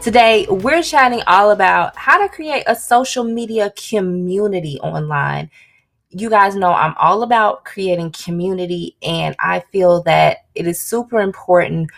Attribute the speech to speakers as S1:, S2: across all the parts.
S1: Today, we're chatting all about how to create a social media community online. You guys know I'm all about creating community, and I feel that it is super important,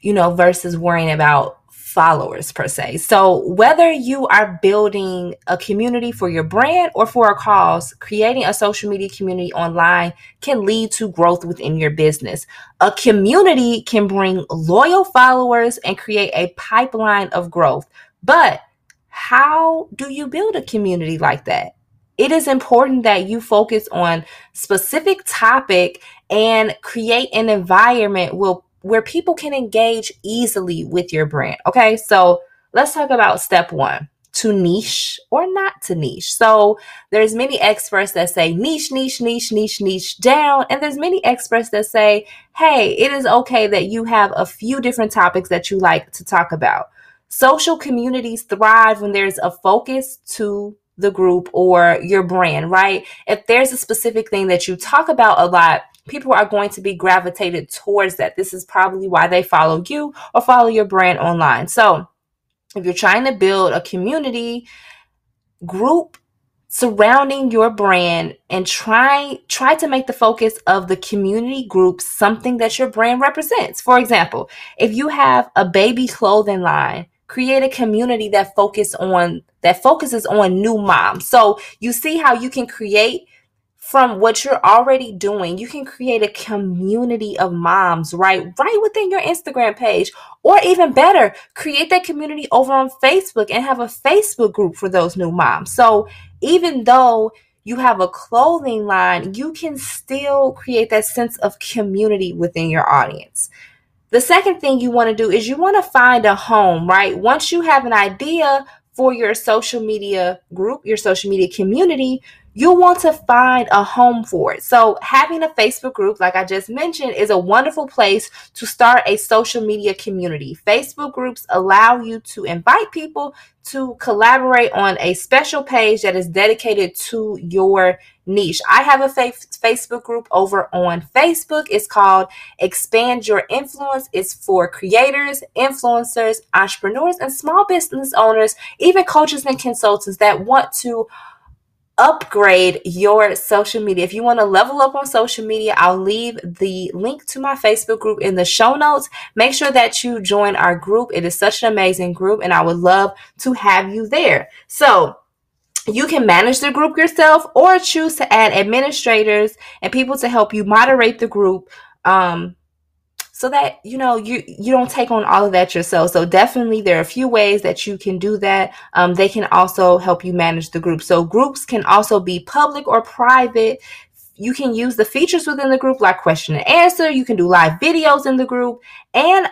S1: you know, versus worrying about followers per se. So, whether you are building a community for your brand or for a cause, creating a social media community online can lead to growth within your business. A community can bring loyal followers and create a pipeline of growth. But how do you build a community like that? It is important that you focus on specific topic and create an environment where where people can engage easily with your brand. Okay, so let's talk about step one to niche or not to niche. So there's many experts that say niche, niche, niche, niche, niche down. And there's many experts that say, hey, it is okay that you have a few different topics that you like to talk about. Social communities thrive when there's a focus to the group or your brand, right? If there's a specific thing that you talk about a lot, people are going to be gravitated towards that. This is probably why they follow you or follow your brand online. So, if you're trying to build a community group surrounding your brand and try try to make the focus of the community group something that your brand represents. For example, if you have a baby clothing line, create a community that focus on that focuses on new moms. So, you see how you can create from what you're already doing, you can create a community of moms right right within your Instagram page or even better, create that community over on Facebook and have a Facebook group for those new moms. So, even though you have a clothing line, you can still create that sense of community within your audience. The second thing you want to do is you want to find a home, right? Once you have an idea for your social media group, your social media community, you'll want to find a home for it. So, having a Facebook group, like I just mentioned, is a wonderful place to start a social media community. Facebook groups allow you to invite people to collaborate on a special page that is dedicated to your niche. I have a fa- Facebook group over on Facebook. It's called Expand Your Influence. It's for creators, influencers, entrepreneurs, and small business owners, even coaches and consultants that want to upgrade your social media. If you want to level up on social media, I'll leave the link to my Facebook group in the show notes. Make sure that you join our group. It is such an amazing group and I would love to have you there. So, you can manage the group yourself or choose to add administrators and people to help you moderate the group. Um, so that you know you you don't take on all of that yourself so definitely there are a few ways that you can do that um, they can also help you manage the group so groups can also be public or private you can use the features within the group like question and answer you can do live videos in the group and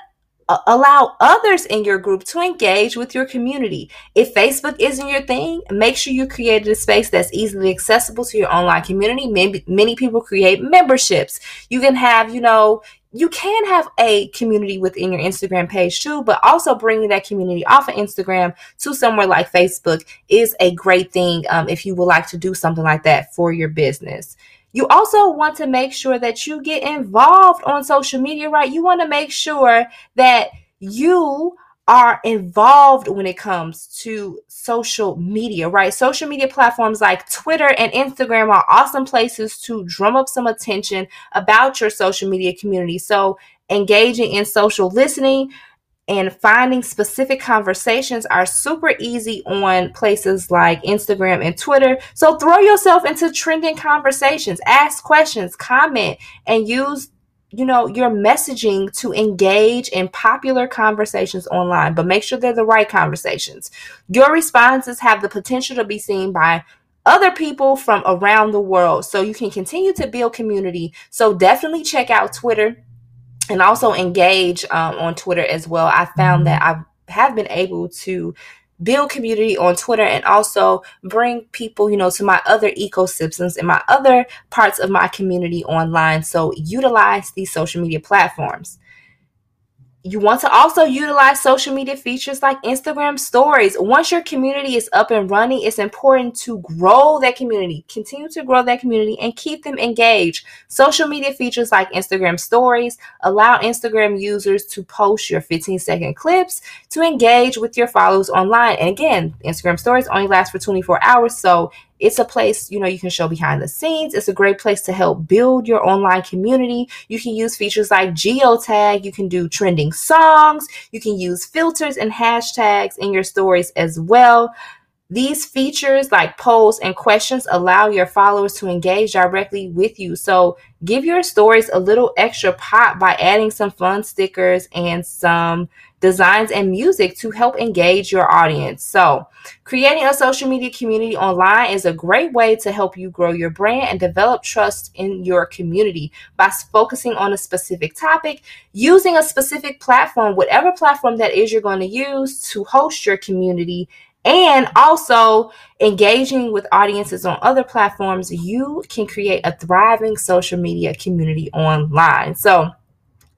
S1: uh, allow others in your group to engage with your community. If Facebook isn't your thing, make sure you created a space that's easily accessible to your online community. Maybe many people create memberships. You can have, you know, you can have a community within your Instagram page too, but also bringing that community off of Instagram to somewhere like Facebook is a great thing um, if you would like to do something like that for your business. You also want to make sure that you get involved on social media, right? You want to make sure that you are involved when it comes to social media, right? Social media platforms like Twitter and Instagram are awesome places to drum up some attention about your social media community. So, engaging in social listening and finding specific conversations are super easy on places like Instagram and Twitter. So, throw yourself into trending conversations, ask questions, comment, and use you know, your messaging to engage in popular conversations online, but make sure they're the right conversations. Your responses have the potential to be seen by other people from around the world. So you can continue to build community. So definitely check out Twitter and also engage um, on Twitter as well. I found that I have been able to build community on Twitter and also bring people, you know, to my other ecosystems and my other parts of my community online. So utilize these social media platforms you want to also utilize social media features like Instagram stories. Once your community is up and running, it's important to grow that community, continue to grow that community and keep them engaged. Social media features like Instagram stories allow Instagram users to post your 15 second clips to engage with your followers online. And again, Instagram stories only last for 24 hours. So it's a place, you know, you can show behind the scenes. It's a great place to help build your online community. You can use features like geotag. You can do trending songs. You can use filters and hashtags in your stories as well. These features like polls and questions allow your followers to engage directly with you. So give your stories a little extra pop by adding some fun stickers and some designs, and music to help engage your audience. So, creating a social media community online is a great way to help you grow your brand and develop trust in your community by focusing on a specific topic, using a specific platform, whatever platform that is you're going to use to host your community and also engaging with audiences on other platforms, you can create a thriving social media community online. So,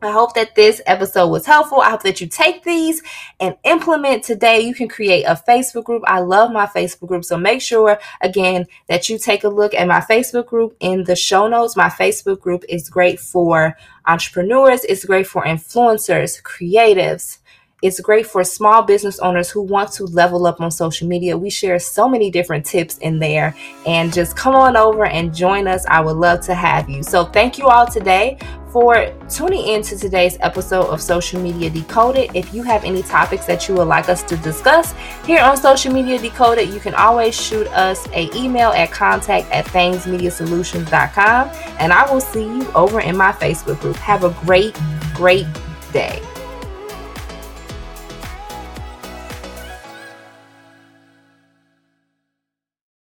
S1: I hope that this episode was helpful. I hope that you take these and implement today. You can create a Facebook group. I love my Facebook group. So make sure, again, that you take a look at my Facebook group in the show notes. My Facebook group is great for entrepreneurs, it's great for influencers, creatives. It's great for small business owners who want to level up on social media. We share so many different tips in there. And just come on over and join us. I would love to have you. So, thank you all today for tuning in to today's episode of Social Media Decoded. If you have any topics that you would like us to discuss here on Social Media Decoded, you can always shoot us a email at contact at thamesmediasolutions.com and I will see you over in my Facebook group. Have a great, great day.